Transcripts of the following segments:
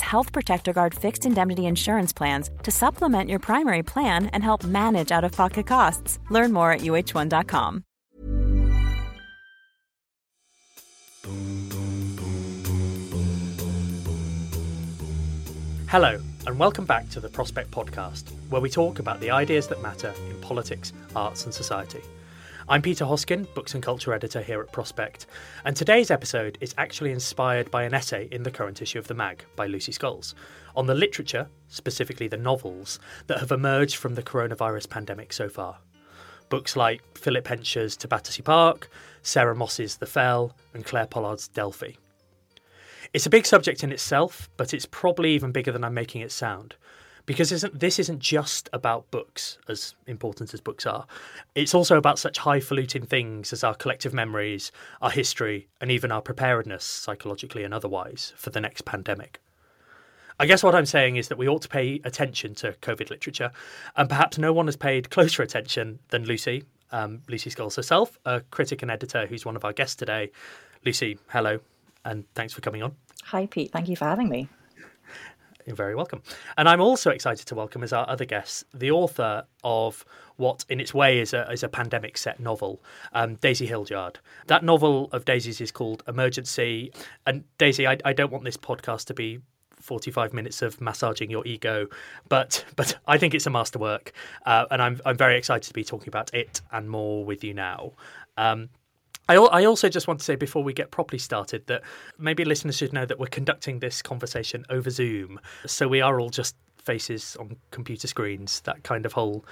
Health Protector Guard fixed indemnity insurance plans to supplement your primary plan and help manage out of pocket costs. Learn more at uh1.com. Hello, and welcome back to the Prospect Podcast, where we talk about the ideas that matter in politics, arts, and society. I'm Peter Hoskin, Books and Culture Editor here at Prospect, and today's episode is actually inspired by an essay in the current issue of the mag by Lucy Scholes on the literature, specifically the novels, that have emerged from the coronavirus pandemic so far. Books like Philip Hensher's To Battersea Park, Sarah Moss's The Fell, and Clare Pollard's Delphi. It's a big subject in itself, but it's probably even bigger than I'm making it sound. Because isn't, this isn't just about books, as important as books are. It's also about such highfalutin things as our collective memories, our history, and even our preparedness, psychologically and otherwise, for the next pandemic. I guess what I'm saying is that we ought to pay attention to COVID literature, and perhaps no one has paid closer attention than Lucy, um, Lucy Scholes herself, a critic and editor who's one of our guests today. Lucy, hello and thanks for coming on. Hi, Pete. Thank you for having me. You're very welcome. And I'm also excited to welcome as our other guest the author of what, in its way, is a, is a pandemic set novel, um, Daisy Hildyard. That novel of Daisy's is called Emergency. And Daisy, I, I don't want this podcast to be 45 minutes of massaging your ego, but but I think it's a masterwork, uh, and I'm I'm very excited to be talking about it and more with you now. Um, I, I also just want to say before we get properly started that maybe listeners should know that we're conducting this conversation over Zoom. So we are all just faces on computer screens, that kind of whole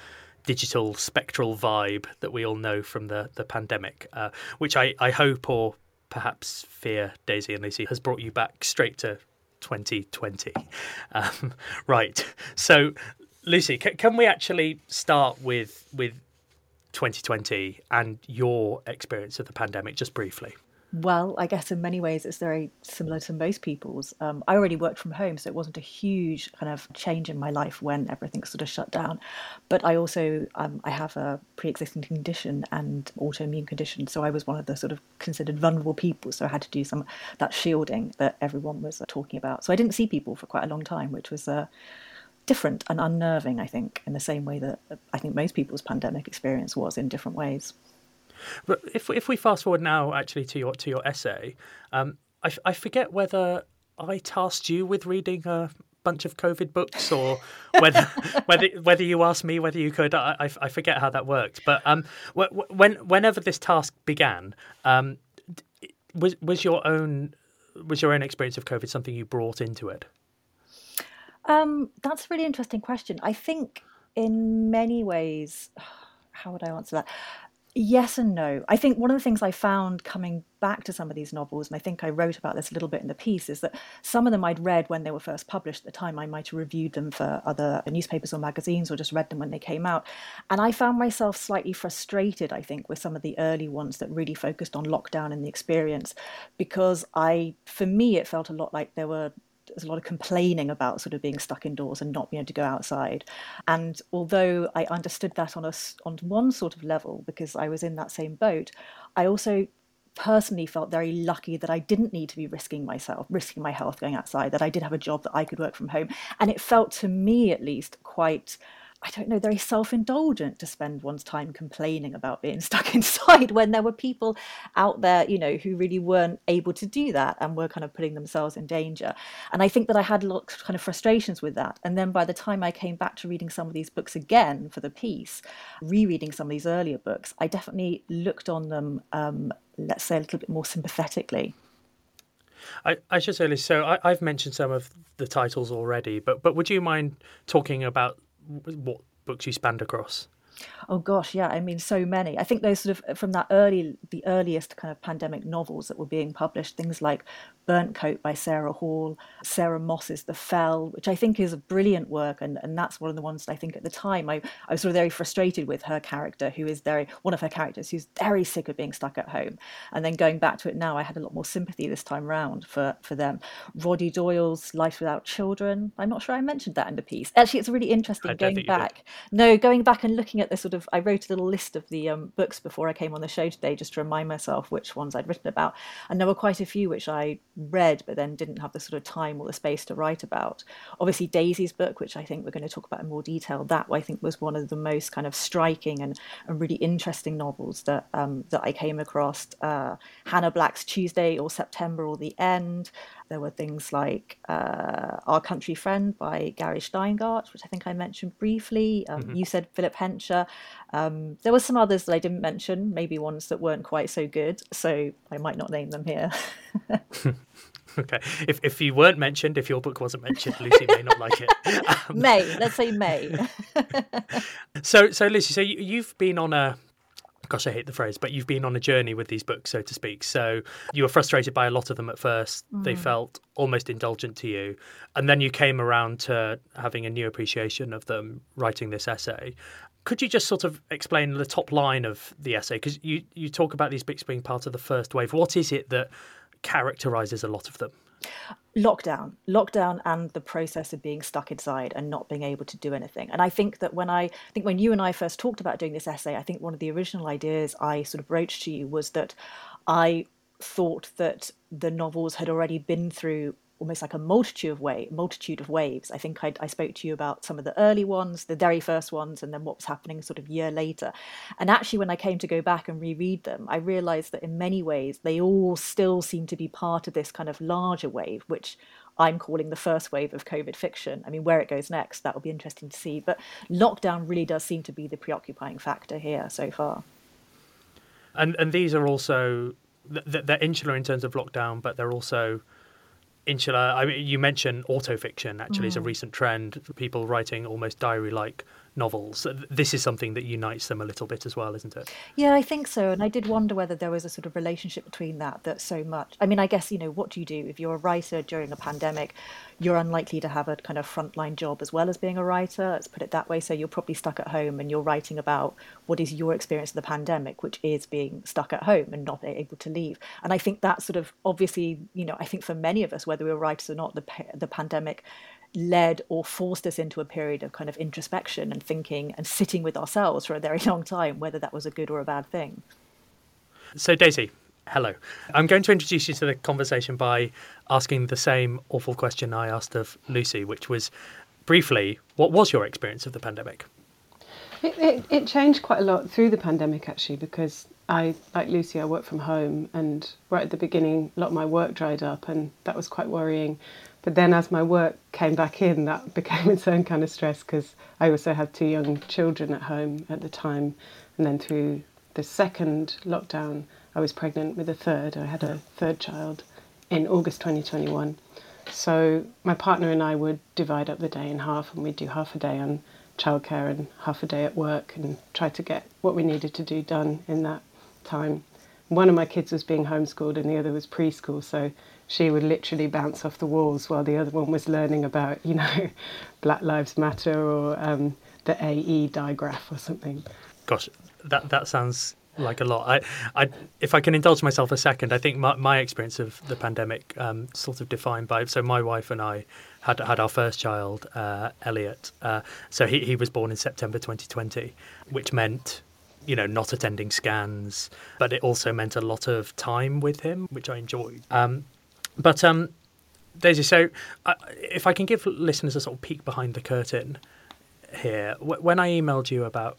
digital spectral vibe that we all know from the, the pandemic, uh, which I, I hope or perhaps fear, Daisy and Lucy, has brought you back straight to 2020. Um, right. So, Lucy, c- can we actually start with with 2020 and your experience of the pandemic, just briefly? Well, I guess in many ways it's very similar to most people's. Um, I already worked from home, so it wasn't a huge kind of change in my life when everything sort of shut down. But I also um, I have a pre-existing condition and autoimmune condition, so I was one of the sort of considered vulnerable people. So I had to do some that shielding that everyone was talking about. So I didn't see people for quite a long time, which was uh, different and unnerving, I think, in the same way that I think most people's pandemic experience was in different ways. But if if we fast forward now, actually, to your to your essay, um, I, I forget whether I tasked you with reading a bunch of COVID books, or whether whether whether you asked me whether you could. I, I, I forget how that worked. But um, when whenever this task began, um, was was your own was your own experience of COVID something you brought into it? Um, that's a really interesting question. I think in many ways, how would I answer that? Yes and no. I think one of the things I found coming back to some of these novels, and I think I wrote about this a little bit in the piece, is that some of them I'd read when they were first published. At the time, I might have reviewed them for other newspapers or magazines, or just read them when they came out. And I found myself slightly frustrated, I think, with some of the early ones that really focused on lockdown and the experience, because I, for me, it felt a lot like there were there's a lot of complaining about sort of being stuck indoors and not being able to go outside. And although I understood that on a on one sort of level because I was in that same boat, I also personally felt very lucky that I didn't need to be risking myself, risking my health going outside, that I did have a job that I could work from home. And it felt to me at least quite I don't know, very self indulgent to spend one's time complaining about being stuck inside when there were people out there, you know, who really weren't able to do that and were kind of putting themselves in danger. And I think that I had lots of kind of frustrations with that. And then by the time I came back to reading some of these books again for the piece, rereading some of these earlier books, I definitely looked on them, um, let's say, a little bit more sympathetically. I, I should say, so I, have mentioned some of the titles already, but but would you mind talking about what books you spanned across? Oh gosh, yeah. I mean, so many. I think those sort of uh, from that early, the earliest kind of pandemic novels that were being published, things like Burnt Coat by Sarah Hall, Sarah Moss's The Fell, which I think is a brilliant work, and, and that's one of the ones that I think at the time I, I was sort of very frustrated with her character, who is very one of her characters who's very sick of being stuck at home. And then going back to it now, I had a lot more sympathy this time round for for them. Roddy Doyle's Life Without Children. I'm not sure I mentioned that in the piece. Actually, it's really interesting going back. No, going back and looking at the sort of I wrote a little list of the um, books before I came on the show today just to remind myself which ones I'd written about, and there were quite a few which I read but then didn't have the sort of time or the space to write about. Obviously, Daisy's book, which I think we're going to talk about in more detail, that I think was one of the most kind of striking and, and really interesting novels that um, that I came across. Uh, Hannah Black's Tuesday or September or the End. There were things like uh, Our Country Friend by Gary Shteyngart, which I think I mentioned briefly. Um, mm-hmm. You said Philip Hensher. Um, there were some others that I didn't mention, maybe ones that weren't quite so good, so I might not name them here. Okay. If if you weren't mentioned, if your book wasn't mentioned, Lucy may not like it. Um, may. Let's say May. so so Lucy, so you, you've been on a gosh, I hate the phrase, but you've been on a journey with these books, so to speak. So you were frustrated by a lot of them at first. Mm. They felt almost indulgent to you. And then you came around to having a new appreciation of them, writing this essay. Could you just sort of explain the top line of the essay? Because you, you talk about these books being part of the first wave. What is it that characterizes a lot of them? Lockdown. Lockdown and the process of being stuck inside and not being able to do anything. And i think that when i, I think when you and i first talked about doing this essay i think one of the original ideas i sort of broached to you was that i thought that the novels had already been through almost like a multitude of wave, multitude of waves. I think I, I, spoke to you about some of the early ones, the very first ones, and then what was happening sort of year later. And actually, when I came to go back and reread them, I realised that in many ways they all still seem to be part of this kind of larger wave, which I'm calling the first wave of COVID fiction. I mean, where it goes next, that will be interesting to see. But lockdown really does seem to be the preoccupying factor here so far. And and these are also they're insular in terms of lockdown, but they're also insular. I mean, you mentioned autofiction. Actually, mm. is a recent trend for people writing almost diary-like novels. This is something that unites them a little bit as well, isn't it? Yeah, I think so. And I did wonder whether there was a sort of relationship between that. That so much. I mean, I guess you know, what do you do if you're a writer during a pandemic? You're unlikely to have a kind of frontline job as well as being a writer. Let's put it that way. So you're probably stuck at home and you're writing about what is your experience of the pandemic, which is being stuck at home and not able to leave. And I think that sort of obviously, you know, I think for many of us, whether we're writers or not, the the pandemic led or forced us into a period of kind of introspection and thinking and sitting with ourselves for a very long time, whether that was a good or a bad thing. So, Daisy, hello. I'm going to introduce you to the conversation by asking the same awful question I asked of Lucy, which was briefly, what was your experience of the pandemic? It, it, it changed quite a lot through the pandemic, actually, because I, like Lucy, I worked from home, and right at the beginning, a lot of my work dried up, and that was quite worrying. But then as my work came back in, that became its own kind of stress because I also had two young children at home at the time. And then through the second lockdown, I was pregnant with a third. I had a third child in August 2021. So my partner and I would divide up the day in half and we'd do half a day on childcare and half a day at work and try to get what we needed to do done in that time. One of my kids was being homeschooled and the other was preschool, so she would literally bounce off the walls while the other one was learning about, you know, Black Lives Matter or um, the AE digraph or something. Gosh, that that sounds like a lot. I, I, if I can indulge myself a second, I think my, my experience of the pandemic, um, sort of defined by. So my wife and I had had our first child, uh, Elliot. Uh, so he he was born in September 2020, which meant you know, not attending scans, but it also meant a lot of time with him, which I enjoyed. Um, but um, Daisy, so uh, if I can give listeners a sort of peek behind the curtain here, w- when I emailed you about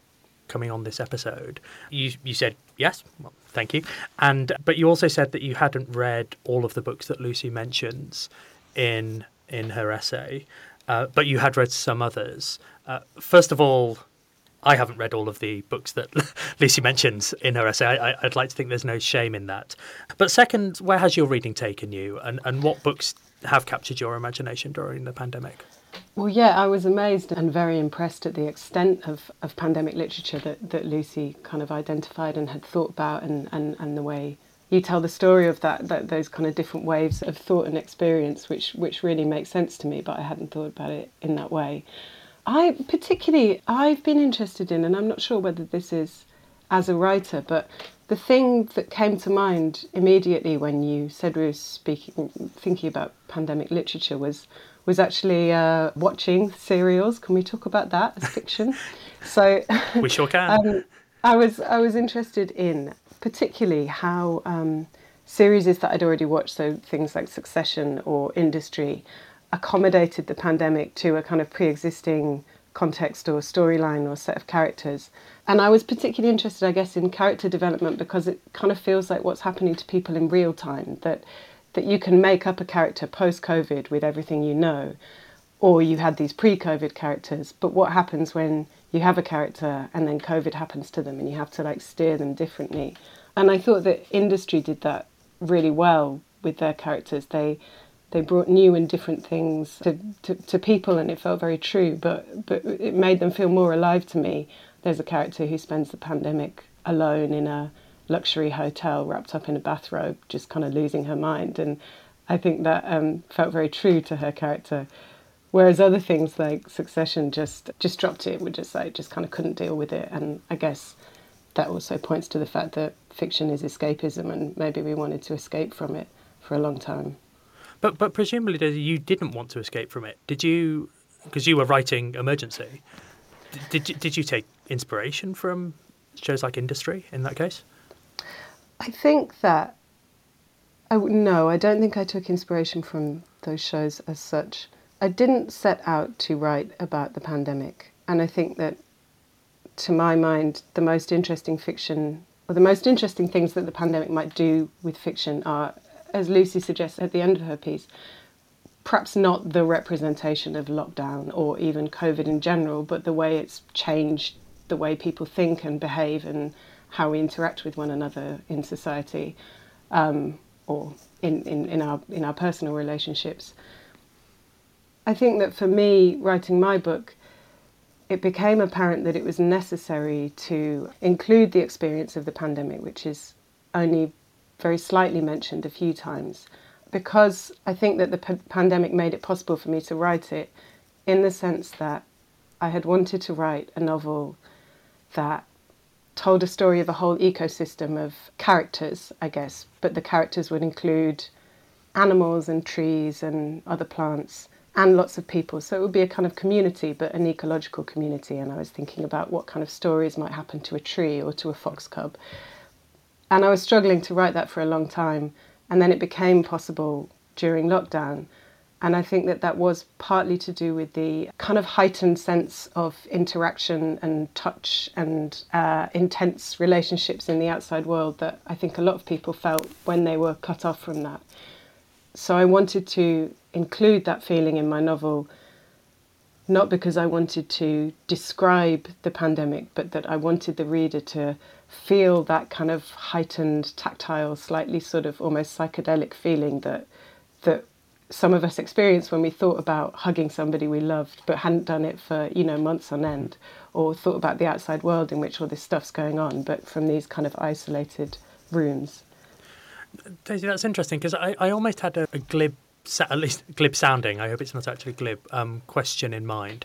coming on this episode, you you said yes, well, thank you, and but you also said that you hadn't read all of the books that Lucy mentions in in her essay, uh, but you had read some others. Uh, first of all, I haven't read all of the books that Lucy mentions in her essay. I, would like to think there's no shame in that. But second, where has your reading taken you, and, and what books have captured your imagination during the pandemic? Well, yeah, I was amazed and very impressed at the extent of, of pandemic literature that, that Lucy kind of identified and had thought about, and, and, and the way you tell the story of that, that those kind of different waves of thought and experience, which which really makes sense to me. But I hadn't thought about it in that way. I particularly I've been interested in, and I'm not sure whether this is as a writer, but the thing that came to mind immediately when you said we were speaking, thinking about pandemic literature was was actually uh, watching serials. Can we talk about that as fiction? so we sure can. um, I was I was interested in particularly how um, series that I'd already watched, so things like Succession or Industry, accommodated the pandemic to a kind of pre-existing context or storyline or set of characters. And I was particularly interested, I guess, in character development because it kind of feels like what's happening to people in real time. That that you can make up a character post-COVID with everything you know, or you had these pre-COVID characters. But what happens when you have a character and then COVID happens to them and you have to like steer them differently? And I thought that industry did that really well with their characters. They they brought new and different things to, to, to people and it felt very true, but but it made them feel more alive to me. There's a character who spends the pandemic alone in a luxury hotel wrapped up in a bathrobe, just kind of losing her mind. And I think that um, felt very true to her character. Whereas other things like Succession just just dropped it, would just like just kind of couldn't deal with it. And I guess that also points to the fact that fiction is escapism, and maybe we wanted to escape from it for a long time. But but presumably you didn't want to escape from it, did you? Because you were writing Emergency. Did, did you, did you take inspiration from shows like Industry in that case? I think that I, no, I don't think I took inspiration from those shows as such. I didn't set out to write about the pandemic, and I think that, to my mind, the most interesting fiction, or the most interesting things that the pandemic might do with fiction are, as Lucy suggests at the end of her piece, perhaps not the representation of lockdown or even COVID in general, but the way it's changed the way people think and behave and how we interact with one another in society um, or in, in, in, our, in our personal relationships. I think that for me, writing my book, it became apparent that it was necessary to include the experience of the pandemic, which is only very slightly mentioned a few times, because I think that the p- pandemic made it possible for me to write it in the sense that I had wanted to write a novel that told a story of a whole ecosystem of characters, I guess, but the characters would include animals and trees and other plants and lots of people. So it would be a kind of community, but an ecological community. And I was thinking about what kind of stories might happen to a tree or to a fox cub. And I was struggling to write that for a long time. And then it became possible during lockdown. And I think that that was partly to do with the kind of heightened sense of interaction and touch and uh, intense relationships in the outside world that I think a lot of people felt when they were cut off from that. So I wanted to include that feeling in my novel, not because I wanted to describe the pandemic, but that I wanted the reader to feel that kind of heightened, tactile, slightly sort of almost psychedelic feeling that that some of us experienced when we thought about hugging somebody we loved but hadn't done it for you know months on end or thought about the outside world in which all this stuff's going on but from these kind of isolated rooms. Daisy, that's interesting because I, I almost had a, a, glib at least glib sounding I hope it's not actually glib um, question in mind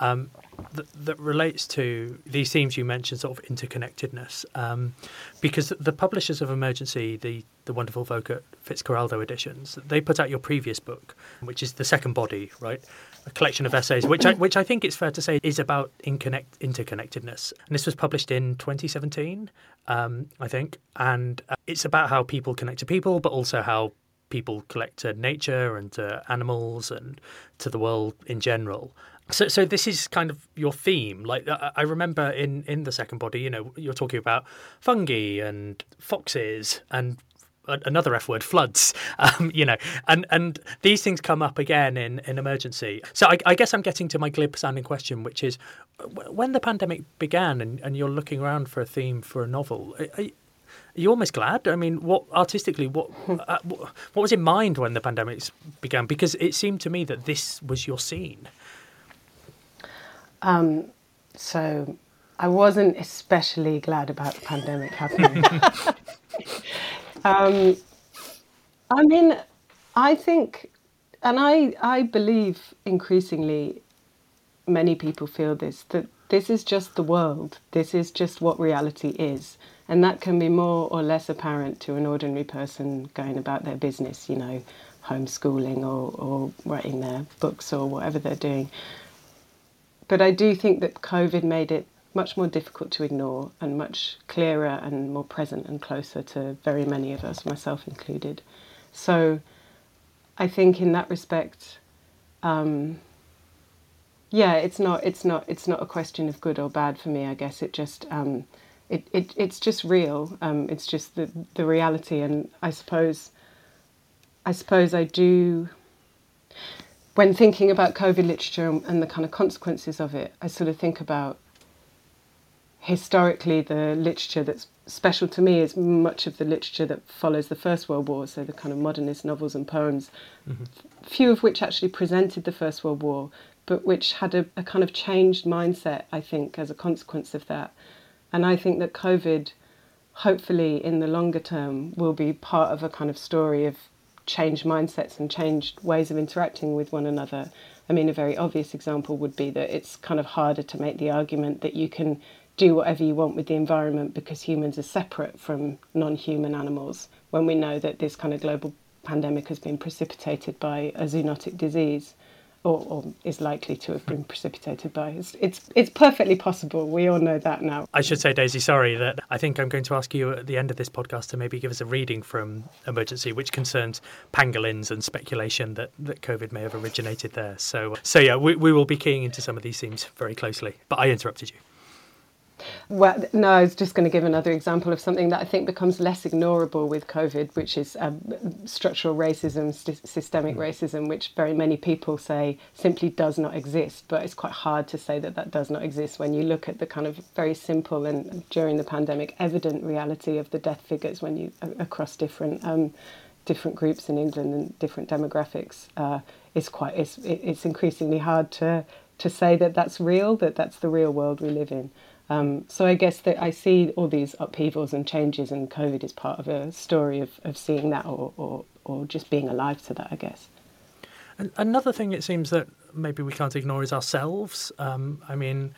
um, that, that, relates to these themes you mentioned, sort of interconnectedness. Um, because the publishers of Emergency, the, the wonderful Vogt Fitzcarraldo editions, they put out your previous book, which is the second body, right? A collection of essays, which I, which I think it's fair to say is about interconnect, interconnectedness. And this was published in 2017, um, I think. And uh, it's about how people connect to people, but also how people collect to nature and to animals and to the world in general. So, so this is kind of your theme. Like I remember in in the second body, you know, you're talking about fungi and foxes and another F word, floods. Um, you know, and and these things come up again in in emergency. So I, I guess I'm getting to my glib sounding question, which is, when the pandemic began, and, and you're looking around for a theme for a novel. Are, Are you almost glad? I mean, what artistically, what uh, what was in mind when the pandemics began? Because it seemed to me that this was your scene. Um, so I wasn't especially glad about the pandemic happening. um, I mean, I think, and I, I believe increasingly many people feel this, that this is just the world. This is just what reality is. And that can be more or less apparent to an ordinary person going about their business, you know, homeschooling or, or writing their books or whatever they're doing. But I do think that COVID made it much more difficult to ignore and much clearer and more present and closer to very many of us, myself included. So I think in that respect, um, yeah, it's not it's not it's not a question of good or bad for me. I guess it just um, it, it it's just real. Um, it's just the the reality, and I suppose I suppose I do. When thinking about COVID literature and the kind of consequences of it, I sort of think about historically the literature that's special to me is much of the literature that follows the First World War, so the kind of modernist novels and poems, mm-hmm. few of which actually presented the First World War, but which had a, a kind of changed mindset, I think, as a consequence of that. And I think that COVID, hopefully in the longer term, will be part of a kind of story of changed mindsets and changed ways of interacting with one another. I mean, a very obvious example would be that it's kind of harder to make the argument that you can do whatever you want with the environment because humans are separate from non human animals when we know that this kind of global pandemic has been precipitated by a zoonotic disease or, or, is likely to have been precipitated by. It's, it's, it's perfectly possible. We all know that now. I should say, Daisy, sorry that I think I'm going to ask you at the end of this podcast to maybe give us a reading from Emergency, which concerns pangolins and speculation that, that COVID may have originated there. So, so yeah, we, we will be keying into some of these themes very closely. But I interrupted you. Well, no, I was just going to give another example of something that I think becomes less ignorable with COVID, which is um, structural racism, st- systemic mm. racism, which very many people say simply does not exist. But it's quite hard to say that that does not exist when you look at the kind of very simple and during the pandemic evident reality of the death figures when you across different um, different groups in England and different demographics. Uh, it's quite it's it's increasingly hard to to say that that's real, that that's the real world we live in. Um, so I guess that I see all these upheavals and changes, and COVID is part of a story of, of seeing that or, or, or just being alive to that, I guess. And another thing it seems that maybe we can't ignore is ourselves. Um, I mean,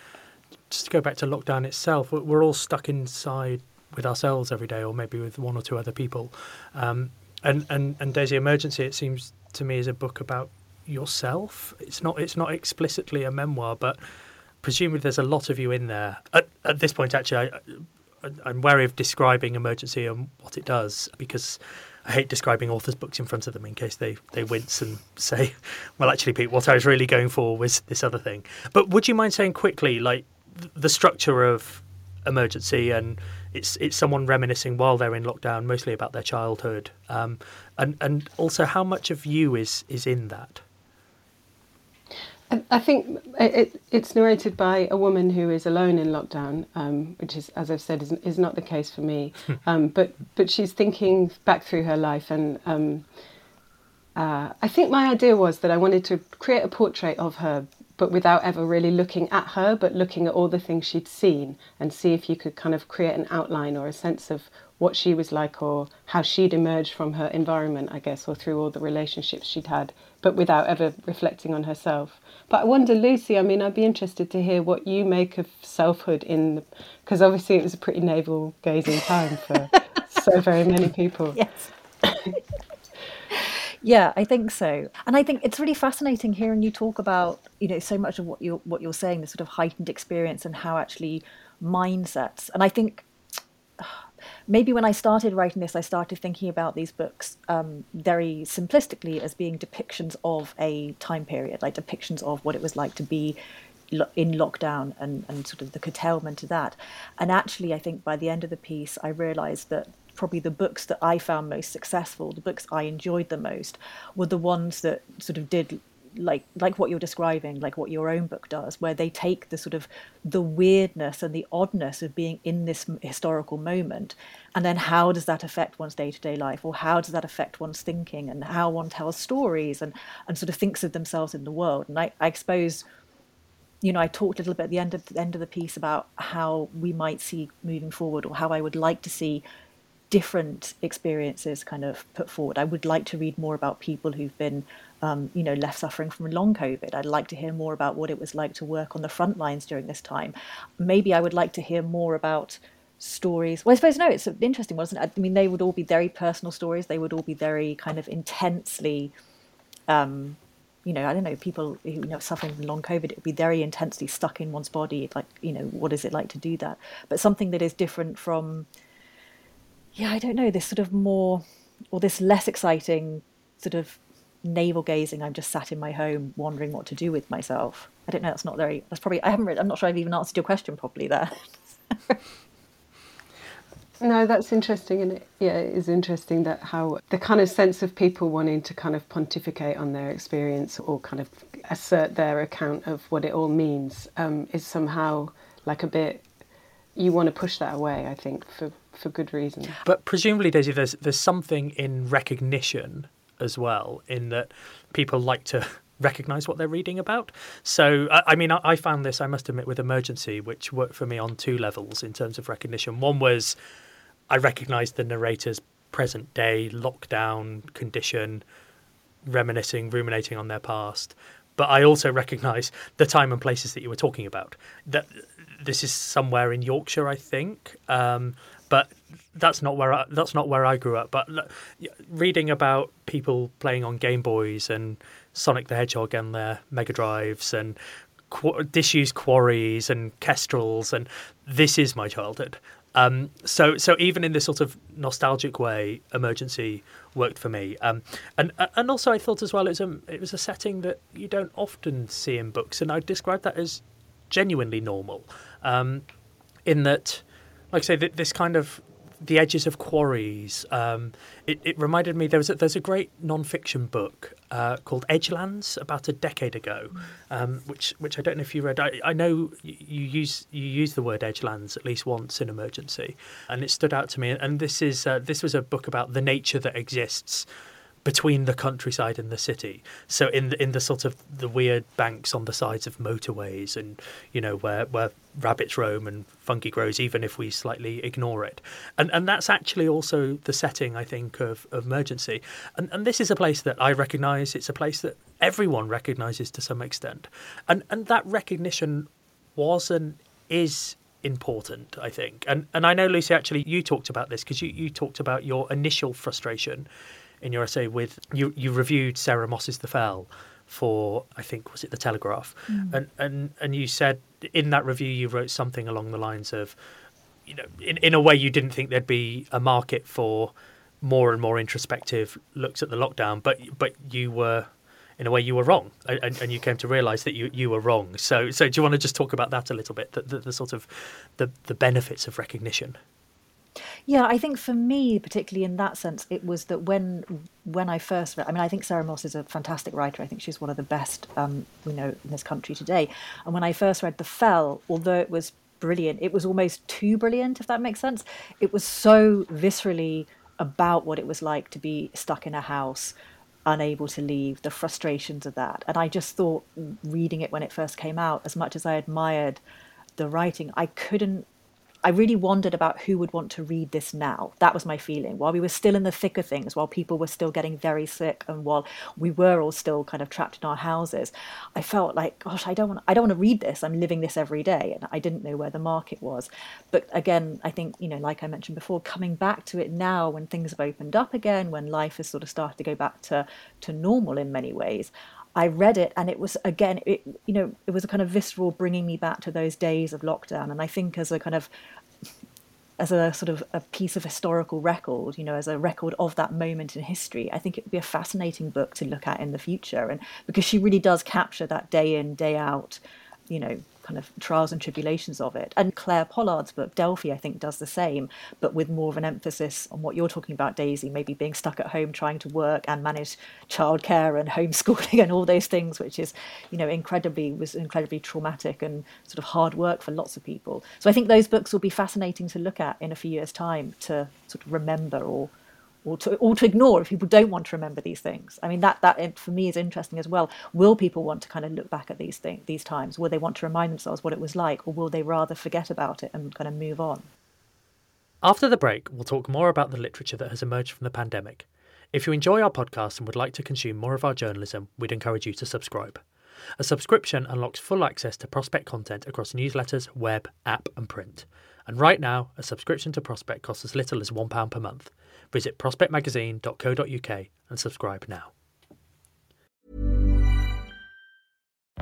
just to go back to lockdown itself, we're all stuck inside with ourselves every day, or maybe with one or two other people. Um, and, and, and Daisy Emergency, it seems to me, is a book about yourself. It's not it's not explicitly a memoir, but presumably there's a lot of you in there. At, at this point, actually, I, I'm wary of describing emergency and what it does because I hate describing authors' books in front of them in case they, they wince and say, well, actually, Pete, what I was really going for was this other thing. But would you mind saying quickly, like, the structure of emergency and it's it's someone reminiscing while they're in lockdown, mostly about their childhood, um, and and also how much of you is is in that. I think it, it's narrated by a woman who is alone in lockdown, um, which is, as I've said, is, is not the case for me. Hmm. um, but but she's thinking back through her life, and um, uh, I think my idea was that I wanted to create a portrait of her, but without ever really looking at her, but looking at all the things she'd seen, and see if you could kind of create an outline or a sense of what she was like or how she'd emerged from her environment, I guess, or through all the relationships she'd had, but without ever reflecting on herself. But I wonder, Lucy, I mean, I'd be interested to hear what you make of selfhood in, because obviously it was a pretty navel gazing time for so very many people. Yes. yeah, I think so. And I think it's really fascinating hearing you talk about, you know, so much of what you're, what you're saying, the sort of heightened experience and how actually mindsets. And I think maybe when I started writing this, I started thinking about these books um, very simplistically as being depictions of a time period, like depictions of what it was like to be in lockdown and, and sort of the curtailment of that. And actually, I think by the end of the piece, I realized that probably the books that I found most successful, the books I enjoyed the most, were the ones that sort of did like like what you're describing like what your own book does where they take the sort of the weirdness and the oddness of being in this historical moment and then how does that affect one's day-to-day life or how does that affect one's thinking and how one tells stories and and sort of thinks of themselves in the world. And i, I suppose you know, I talked a little bit at the end of the end of the piece about how we might see moving forward, or how I would like to see different experiences kind of put forward. I would like to read more about people who've been, um, you know, left suffering from long COVID. I'd like to hear more about what it was like to work on the front lines during this time. Maybe I would like to hear more about stories. Well, I suppose no, it's interesting, wasn't it? I mean, they would all be very personal stories. They would all be very kind of intensely. Um, you know, I don't know, people who you know suffering from long COVID, it would be very intensely stuck in one's body. Like, you know, what is it like to do that? But something that is different from, yeah, I don't know, this sort of more or this less exciting sort of navel gazing. I'm just sat in my home wondering what to do with myself. I don't know. That's not very. That's probably. I haven't. Read, I'm not sure I've even answered your question properly there. No, that's interesting, and it, yeah, it is interesting that how the kind of sense of people wanting to kind of pontificate on their experience or kind of assert their account of what it all means um, is somehow like a bit. You want to push that away, I think, for for good reason. But presumably, Daisy, there's there's something in recognition as well, in that people like to recognize what they're reading about. So, I, mean, I, I, found this, I must admit, with Emergency, which worked for me on two levels in terms of recognition. One was I recognised the narrator's present day lockdown condition, reminiscing, ruminating on their past. But I also recognise the time and places that you were talking about. That this is somewhere in Yorkshire, I think. Um, but that's not where I, that's not where I grew up. But reading about people playing on Game Boys and Sonic the Hedgehog and their Mega Drives and qu- disused quarries and kestrels and this is my childhood. Um, so, so even in this sort of nostalgic way, emergency worked for me. Um, and and also, I thought as well, it was a it was a setting that you don't often see in books, and I describe that as genuinely normal. Um, in that, like I say, this kind of the edges of quarries. Um, it, it, reminded me there was a, there's a great non-fiction book uh, called Edgelands about a decade ago, um, which which I don't know if you read. I, I know you, use you use the word Edgelands at least once in Emergency, and it stood out to me. And this is uh, this was a book about the nature that exists between the countryside and the city. So in the in the sort of the weird banks on the sides of motorways, and you know where where rabbits roam and fungi grows, even if we slightly ignore it. And and that's actually also the setting I think of, of emergency. And and this is a place that I recognise. It's a place that everyone recognises to some extent. And and that recognition was and is important, I think. And and I know Lucy actually you talked about this because you, you talked about your initial frustration in your essay with you you reviewed Sarah Moss's The Fell for I think was it the Telegraph, mm. and and and you said in that review you wrote something along the lines of, you know, in in a way you didn't think there'd be a market for more and more introspective looks at the lockdown, but but you were in a way you were wrong and, and you came to realize that you, you were wrong. So so do you want to just talk about that a little bit the, the, the sort of the, the benefits of recognition yeah, I think for me, particularly in that sense, it was that when when I first read, I mean, I think Sarah Moss is a fantastic writer. I think she's one of the best um, we know in this country today. And when I first read The Fell, although it was brilliant, it was almost too brilliant, if that makes sense. It was so viscerally about what it was like to be stuck in a house unable to leave, the frustrations of that. And I just thought, reading it when it first came out, as much as I admired the writing, I couldn't I really wondered about who would want to read this now. That was my feeling. While we were still in the thick of things, while people were still getting very sick, and while we were all still kind of trapped in our houses, I felt like, gosh, I don't want, I don't want to read this. I'm living this every day, and I didn't know where the market was. But again, I think you know, like I mentioned before, coming back to it now when things have opened up again, when life has sort of started to go back to to normal in many ways, I read it and it was again it you know it was a kind of visceral bringing me back to those days of lockdown and I think as a kind of as a sort of a piece of historical record, you know, as a record of that moment in history, I think it would be a fascinating book to look at in the future. And because she really does capture that day in, day out, you know, kind of trials and tribulations of it. And Clare Pollard's book, Delphi, I think, does the same, but with more of an emphasis on what you're talking about, Daisy, maybe being stuck at home trying to work and manage childcare and homeschooling and all those things, which is, you know, incredibly was incredibly traumatic and sort of hard work for lots of people. So I think those books will be fascinating to look at in a few years' time to sort of remember or or to, or to ignore if people don't want to remember these things. I mean, that that for me is interesting as well. Will people want to kind of look back at these things, these times? Will they want to remind themselves what it was like, or will they rather forget about it and kind of move on? After the break, we'll talk more about the literature that has emerged from the pandemic. If you enjoy our podcast and would like to consume more of our journalism, we'd encourage you to subscribe. A subscription unlocks full access to Prospect content across newsletters, web, app, and print. And right now, a subscription to Prospect costs as little as £1 per month. Visit prospectmagazine.co.uk and subscribe now.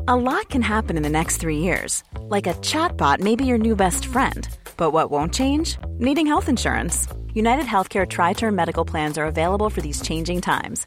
A lot can happen in the next three years. Like a chatbot may be your new best friend. But what won't change? Needing health insurance. United Healthcare Tri Term Medical Plans are available for these changing times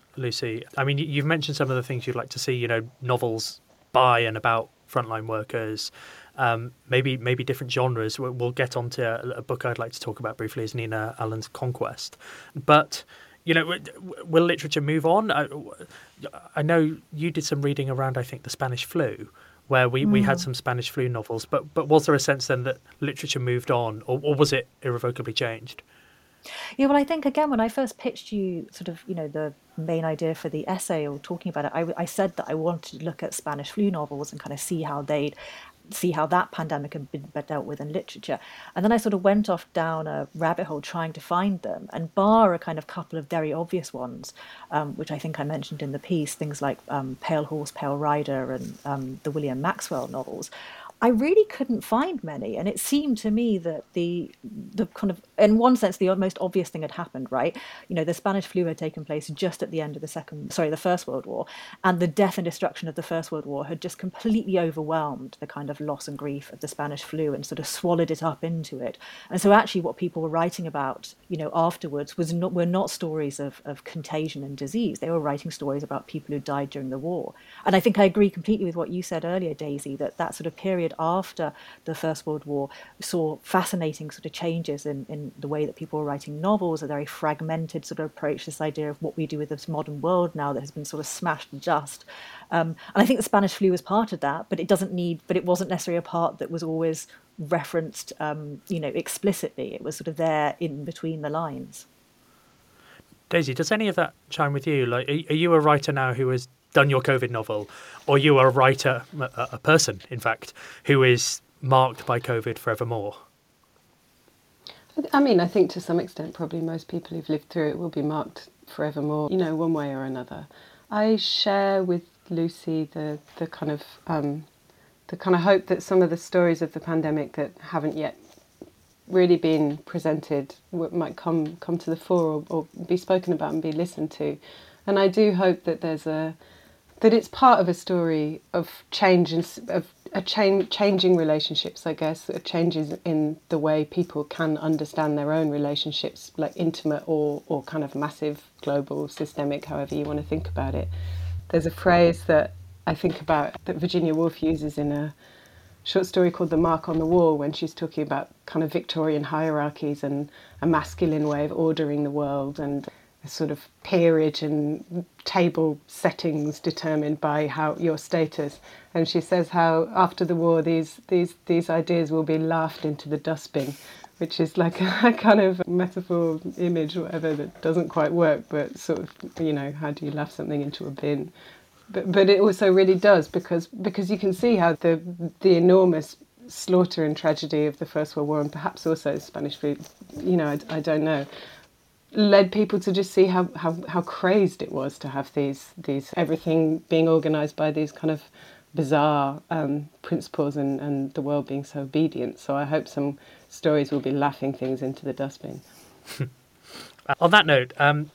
Lucy. I mean, you've mentioned some of the things you'd like to see, you know, novels by and about frontline workers, um, maybe maybe different genres. We'll get onto a book I'd like to talk about briefly is Nina Allan's Conquest. But, you know, will literature move on? I, I know you did some reading around, I think, the Spanish flu, where we, mm. we had mm. some Spanish flu novels. But, but was there a sense then that literature moved on, or, or was it irrevocably changed? Yeah, well, I think again when I first pitched you, sort of, you know, the main idea for the essay or talking about it, I, I said that I wanted to look at Spanish flu novels and kind of see how they'd see how that pandemic had been dealt with in literature. And then I sort of went off down a rabbit hole trying to find them, and bar a kind of couple of very obvious ones, um, which I think I mentioned in the piece, things like um, Pale Horse, Pale Rider, and um, the William Maxwell novels. I really couldn't find many, and it seemed to me that the the kind of, in one sense, the most obvious thing had happened. Right, you know, the Spanish flu had taken place just at the end of the second, sorry, the First World War, and the death and destruction of the First World War had just completely overwhelmed the kind of loss and grief of the Spanish flu and sort of swallowed it up into it. And so, actually, what people were writing about, you know, afterwards was not were not stories of of contagion and disease. They were writing stories about people who died during the war. And I think I agree completely with what you said earlier, Daisy, that that sort of period period after the First World War saw fascinating sort of changes in, in the way that people were writing novels, a very fragmented sort of approach, this idea of what we do with this modern world now that has been sort of smashed and just. Um, and I think the Spanish flu was part of that, but it doesn't need, but it wasn't necessarily a part that was always referenced, um, you know, explicitly. It was sort of there in between the lines. Daisy, does any of that chime with you? Like, are you a writer now who has done your COVID novel, or you are a writer, a person, in fact, who is marked by COVID forevermore? I mean, I think to some extent, probably most people who've lived through it will be marked forevermore, you know, one way or another. I share with Lucy the the kind of um, the kind of hope that some of the stories of the pandemic that haven't yet really been presented might come come to the fore or, or be spoken about and be listened to. And I do hope that there's a that it's part of a story of change and of a change, changing relationships, I guess, changes in the way people can understand their own relationships, like intimate or, or kind of massive, global, systemic, however you want to think about it. There's a phrase that I think about that Virginia Woolf uses in a short story called The Mark on the Wall when she's talking about kind of Victorian hierarchies and a masculine way of ordering the world and sort of peerage and table settings determined by how your status. And she says how after the war these these these ideas will be laughed into the dustbin, which is like a kind of metaphor image, whatever that doesn't quite work, but sort of you know how do you laugh something into a bin? But but it also really does because because you can see how the the enormous slaughter and tragedy of the First World War and perhaps also Spanish flu, you know, I, I don't know led people to just see how, how, how crazed it was to have these these everything being organized by these kind of bizarre um, principles and, and the world being so obedient. So I hope some stories will be laughing things into the dustbin. On that note, um,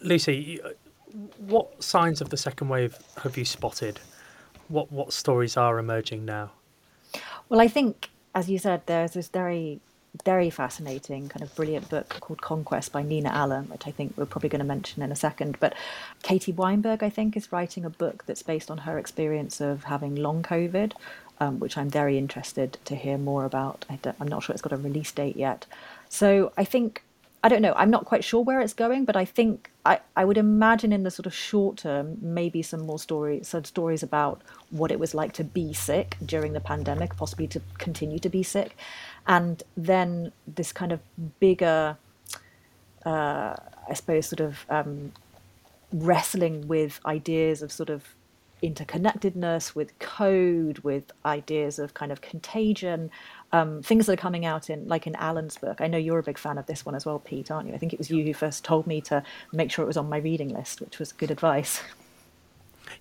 Lucy, what signs of the second wave have you spotted? What what stories are emerging now? Well, I think, as you said, there's this very very fascinating, kind of brilliant book called Conquest by Nina Allan, which I think we're probably going to mention in a second. But Katie Weinberg, I think, is writing a book that's based on her experience of having long COVID, um, which I'm very interested to hear more about. I am not sure it's got a release date yet. So I think, I don't know, I'm not quite sure where it's going, but I think I, I would imagine in the sort of short term, maybe some more stories, some stories about what it was like to be sick during the pandemic, possibly to continue to be sick. And then this kind of bigger, uh, I suppose, sort of um, wrestling with ideas of sort of interconnectedness, with code, with ideas of kind of contagion, um, things that are coming out in, like in Allan's book. I know you're a big fan of this one as well, Pete, aren't you? I think it was you who first told me to make sure it was on my reading list, which was good advice.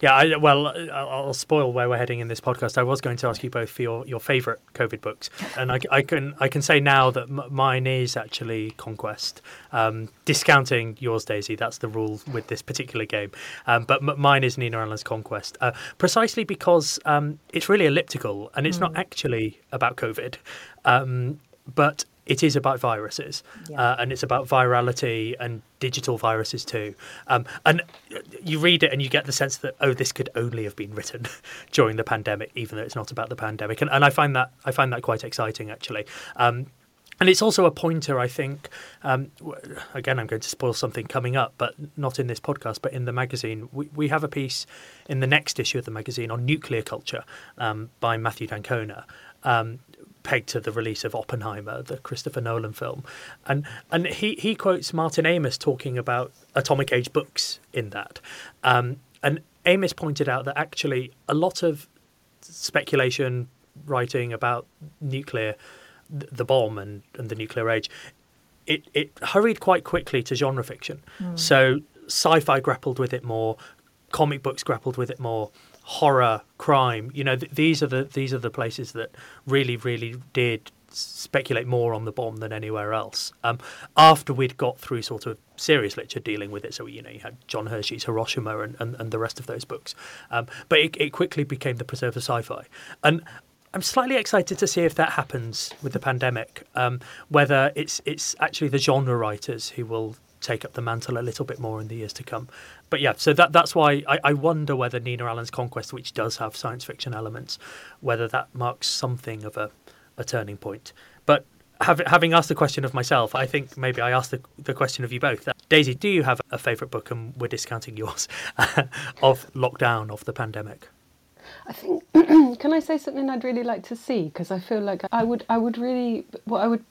Yeah, I, well, I'll spoil where we're heading in this podcast. I was going to ask you both for your, your favourite COVID books, and I, I, can I can say now that m- mine is actually Conquest. Um, discounting yours, Daisy. That's the rule with this particular game. Um, but m- mine is Nina Allan's Conquest, uh, precisely because um, it's really elliptical and it's mm. not actually about COVID, um, but it is about viruses yeah. uh, and it's about virality and digital viruses too um, and you read it and you get the sense that oh this could only have been written during the pandemic even though it's not about the pandemic and, and i find that i find that quite exciting actually um, and it's also a pointer, I think. Um, again, I'm going to spoil something coming up, but not in this podcast, but in the magazine. We, we have a piece in the next issue of the magazine on nuclear culture um, by Matthew d'Ancona, um, pegged to the release of Oppenheimer, the Christopher Nolan film, and and he he quotes Martin Amis talking about atomic age books in that, um, and Amis pointed out that actually a lot of speculation writing about nuclear, the bomb and, and the nuclear age, it it hurried quite quickly to genre fiction. Mm. So sci-fi grappled with it more, comic books grappled with it more horror, crime. You know, th- these are the these are the places that really, really did speculate more on the bomb than anywhere else. Um, after we'd got through sort of serious literature dealing with it, so you know you had John Hersey's Hiroshima and, and, and the rest of those books, um, but it, it quickly became the preserve of sci-fi. And I'm slightly excited to see if that happens with the pandemic. Um, whether it's it's actually the genre writers who will take up the mantle a little bit more in the years to come. But yeah, so that that's why I, I wonder whether Nina Allan's Conquest, which does have science fiction elements, whether that marks something of a, a turning point. But having asked the question of myself, I think maybe I asked the, the question of you both. Daisy, do you have a favourite book, and we're discounting yours, of lockdown, of the pandemic? I think can I say something I'd really like to see because I feel like I would I would really what I would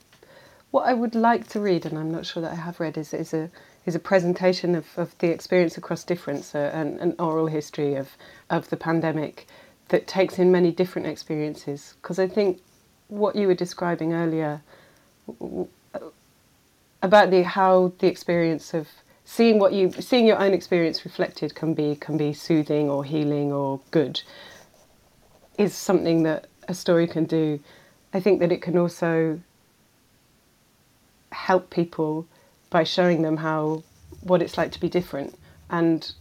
what I would like to read, and I'm not sure that I have read, is, is a is a presentation of, of the experience across difference, uh, and an oral history of of the pandemic that takes in many different experiences. Because I think what you were describing earlier about the how the experience of seeing what you seeing your own experience reflected can be can be soothing or healing or good is something that a story can do. I think that it can also help people by showing them how what it's like to be different and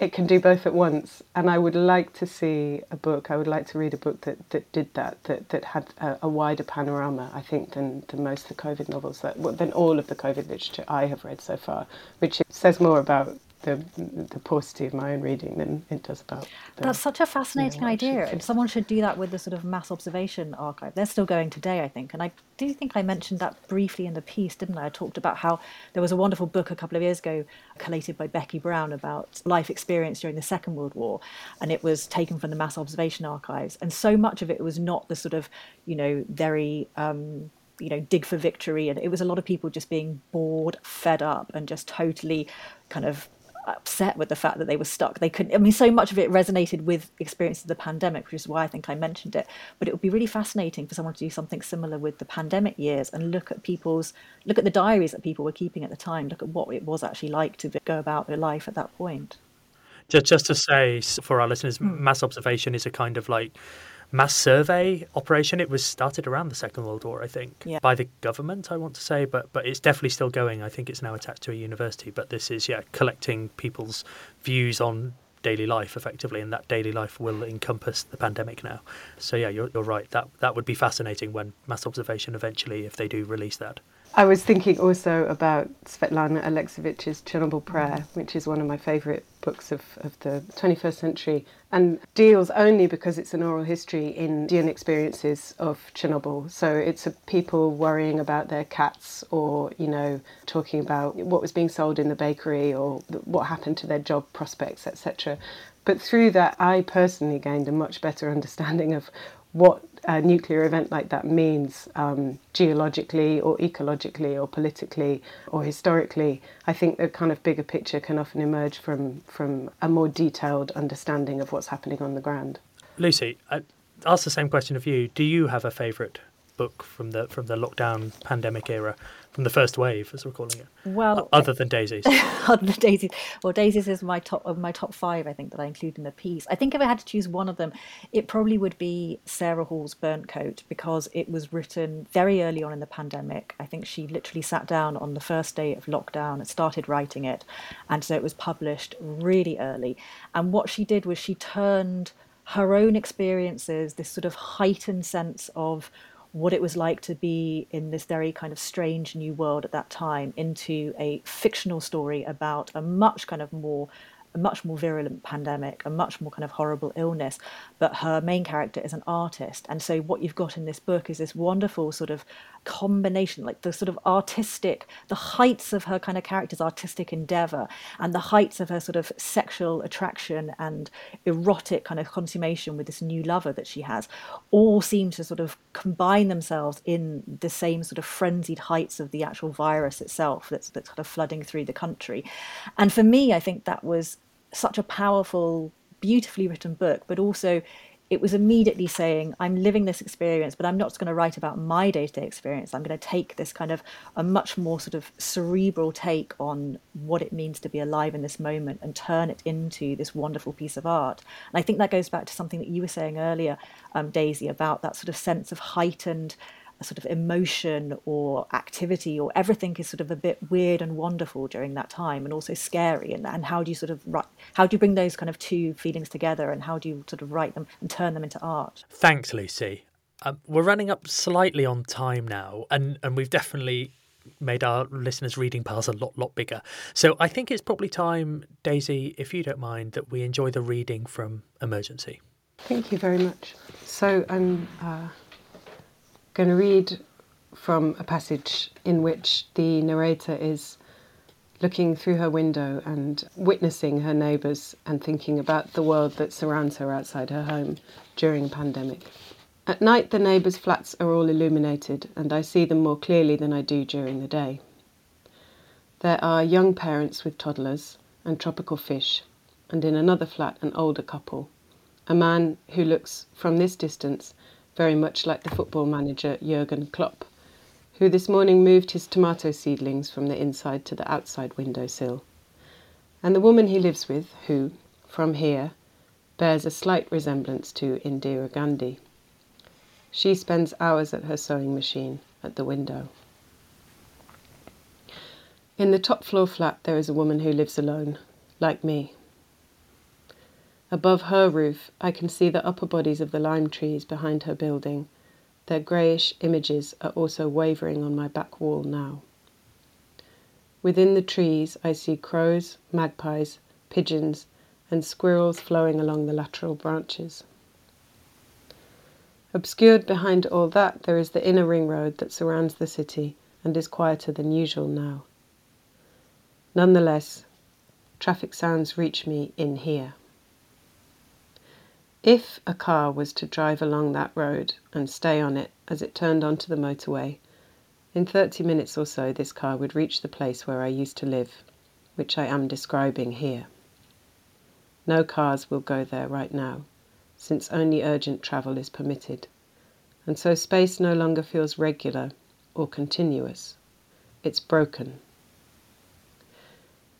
it can do both at once. And I would like to see a book. I would like to read a book that, that did that, that that had a, a wider panorama. I think than, than most of the COVID novels that than all of the COVID literature I have read so far, which says more about the the paucity of my own reading than it does about. The, That's such a fascinating you know, idea, and someone should do that with the sort of mass observation archive. They're still going today, I think, and I do think I mentioned that briefly in the piece, didn't I? I talked about how there was a wonderful book a couple of years ago, collated by Becky Brown, about life experience during the Second World War, and it was taken from the mass observation archives, and so much of it was not the sort of, you know, very. Um, you know, dig for victory, and it was a lot of people just being bored, fed up, and just totally kind of upset with the fact that they were stuck. They couldn't. I mean, so much of it resonated with experiences of the pandemic, which is why I think I mentioned it. But it would be really fascinating for someone to do something similar with the pandemic years and look at people's look at the diaries that people were keeping at the time. Look at what it was actually like to go about their life at that point. Just, just to say for our listeners, mm. mass observation is a kind of like mass survey operation. It was started around the Second World War, I think, yeah. by the government. I want to say, but but it's definitely still going. I think it's now attached to a university. But this is yeah, collecting people's views on daily life effectively, and that daily life will encompass the pandemic now. So yeah, you're you're right. That that would be fascinating when mass observation eventually, if they do release that. I was thinking also about Svetlana Alexievich's Chernobyl Prayer, mm-hmm. which is one of my favourite books of, of the 21st century and deals only because it's an oral history in Indian experiences of Chernobyl. So it's people worrying about their cats or, you know, talking about what was being sold in the bakery or what happened to their job prospects, etc. But through that, I personally gained a much better understanding of what a nuclear event like that means um, geologically or ecologically or politically or historically, I think the kind of bigger picture can often emerge from, from a more detailed understanding of what's happening on the ground. Lucy, I ask the same question of you. Do you have a favourite book from the from the lockdown pandemic era? From the first wave, as we're calling it. Well, other than Daisy's, other than Daisy's. Well, Daisy's is my top of my top five. I think that I include in the piece. I think if I had to choose one of them, it probably would be Sarah Hall's Burnt Coat because it was written very early on in the pandemic. I think she literally sat down on the first day of lockdown and started writing it, and so it was published really early. And what she did was she turned her own experiences, this sort of heightened sense of what it was like to be in this very kind of strange new world at that time into a fictional story about a much kind of more a much more virulent pandemic, a much more kind of horrible illness. But her main character is an artist. And so what you've got in this book is this wonderful sort of combination, like the sort of artistic, the heights of her kind of character's artistic endeavor and the heights of her sort of sexual attraction and erotic kind of consummation with this new lover that she has, all seem to sort of combine themselves in the same sort of frenzied heights of the actual virus itself that's, that's kind of flooding through the country. And for me, I think that was such a powerful, beautifully written book, but also it was immediately saying, I'm living this experience, but I'm not going to write about my day to day experience. I'm going to take this kind of a much more sort of cerebral take on what it means to be alive in this moment and turn it into this wonderful piece of art. And I think that goes back to something that you were saying earlier, um, Daisy, about that sort of sense of heightened sort of emotion or activity or everything is sort of a bit weird and wonderful during that time and also scary. And, and how do you sort of write how do you bring those kind of two feelings together and how do you sort of write them and turn them into art? Thanks lucy. Um, we're running up slightly on time now and and we've definitely made our listeners reading piles a lot lot bigger. So i think it's probably time daisy if you don't mind that we enjoy the reading from emergency. Thank you very much. So i'm uh going to read from a passage in which the narrator is looking through her window and witnessing her neighbours and thinking about the world that surrounds her outside her home during a pandemic. At night, the neighbours' flats are all illuminated, and I see them more clearly than I do during the day. There are young parents with toddlers and tropical fish, and in another flat, an older couple. A man who looks from this distance very much like the football manager Jurgen Klopp, who this morning moved his tomato seedlings from the inside to the outside windowsill, and the woman he lives with, who, from here, bears a slight resemblance to Indira Gandhi. She spends hours at her sewing machine at the window. In the top floor flat, there is a woman who lives alone, like me. Above her roof, I can see the upper bodies of the lime trees behind her building. Their greyish images are also wavering on my back wall now. Within the trees, I see crows, magpies, pigeons, and squirrels flowing along the lateral branches. Obscured behind all that, there is the inner ring road that surrounds the city and is quieter than usual now. Nonetheless, traffic sounds reach me in here. If a car was to drive along that road and stay on it as it turned onto the motorway, in 30 minutes or so this car would reach the place where I used to live, which I am describing here. No cars will go there right now, since only urgent travel is permitted, and so space no longer feels regular or continuous. It's broken.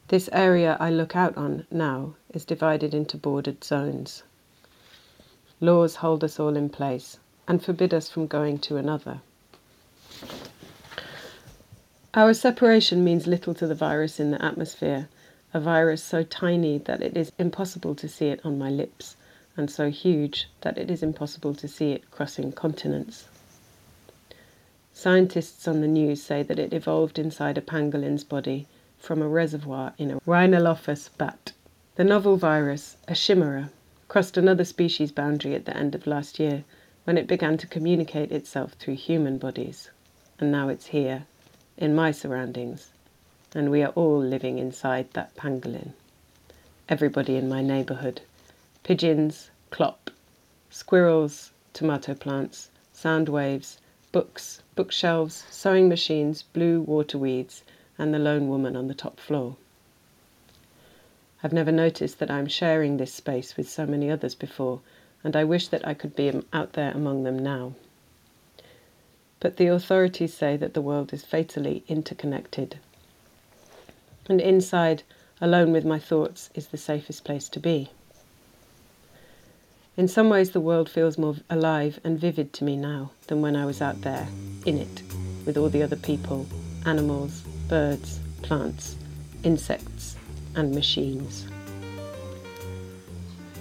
This area I look out on now is divided into bordered zones. Laws hold us all in place and forbid us from going to another. Our separation means little to the virus in the atmosphere, a virus so tiny that it is impossible to see it on my lips, and so huge that it is impossible to see it crossing continents. Scientists on the news say that it evolved inside a pangolin's body from a reservoir in a Rhinolophus bat. The novel virus, a chimera, crossed another species boundary at the end of last year when it began to communicate itself through human bodies. And now it's here, in my surroundings, and we are all living inside that pangolin. Everybody in my neighbourhood pigeons, Klopp, squirrels, tomato plants, sound waves, books, bookshelves, sewing machines, blue water weeds, and the lone woman on the top floor. I've never noticed that I'm sharing this space with so many others before, and I wish that I could be out there among them now. But the authorities say that the world is fatally interconnected. And inside, alone with my thoughts, is the safest place to be. In some ways, the world feels more alive and vivid to me now than when I was out there, in it, with all the other people, animals, birds, plants, insects, and machines.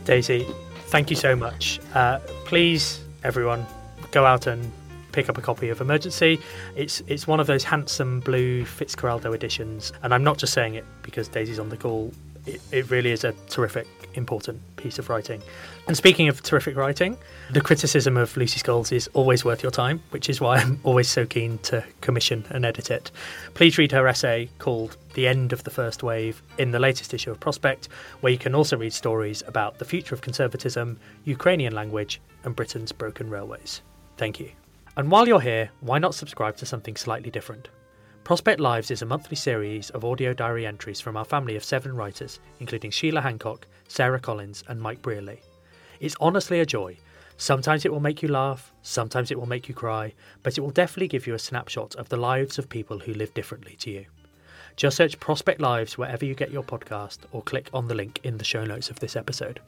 Daisy, thank you so much. Uh, please, everyone, go out and pick up a copy of Emergency. It's it's one of those handsome blue Fitzcarraldo editions, and I'm not just saying it because Daisy's on the call. It, it really is a terrific important piece of writing. And speaking of terrific writing, the criticism of Lucy Scholes is always worth your time, which is why I'm always so keen to commission and edit it. Please read her essay called The End of the First Wave in the latest issue of Prospect, where you can also read stories about the future of conservatism, Ukrainian language, and Britain's broken railways. Thank you. And while you're here, why not subscribe to something slightly different? Prospect Lives is a monthly series of audio diary entries from our family of seven writers, including Sheila Hancock, Sarah Collins, and Mike Brearley. It's honestly a joy. Sometimes it will make you laugh, sometimes it will make you cry, but it will definitely give you a snapshot of the lives of people who live differently to you. Just search Prospect Lives wherever you get your podcast or click on the link in the show notes of this episode.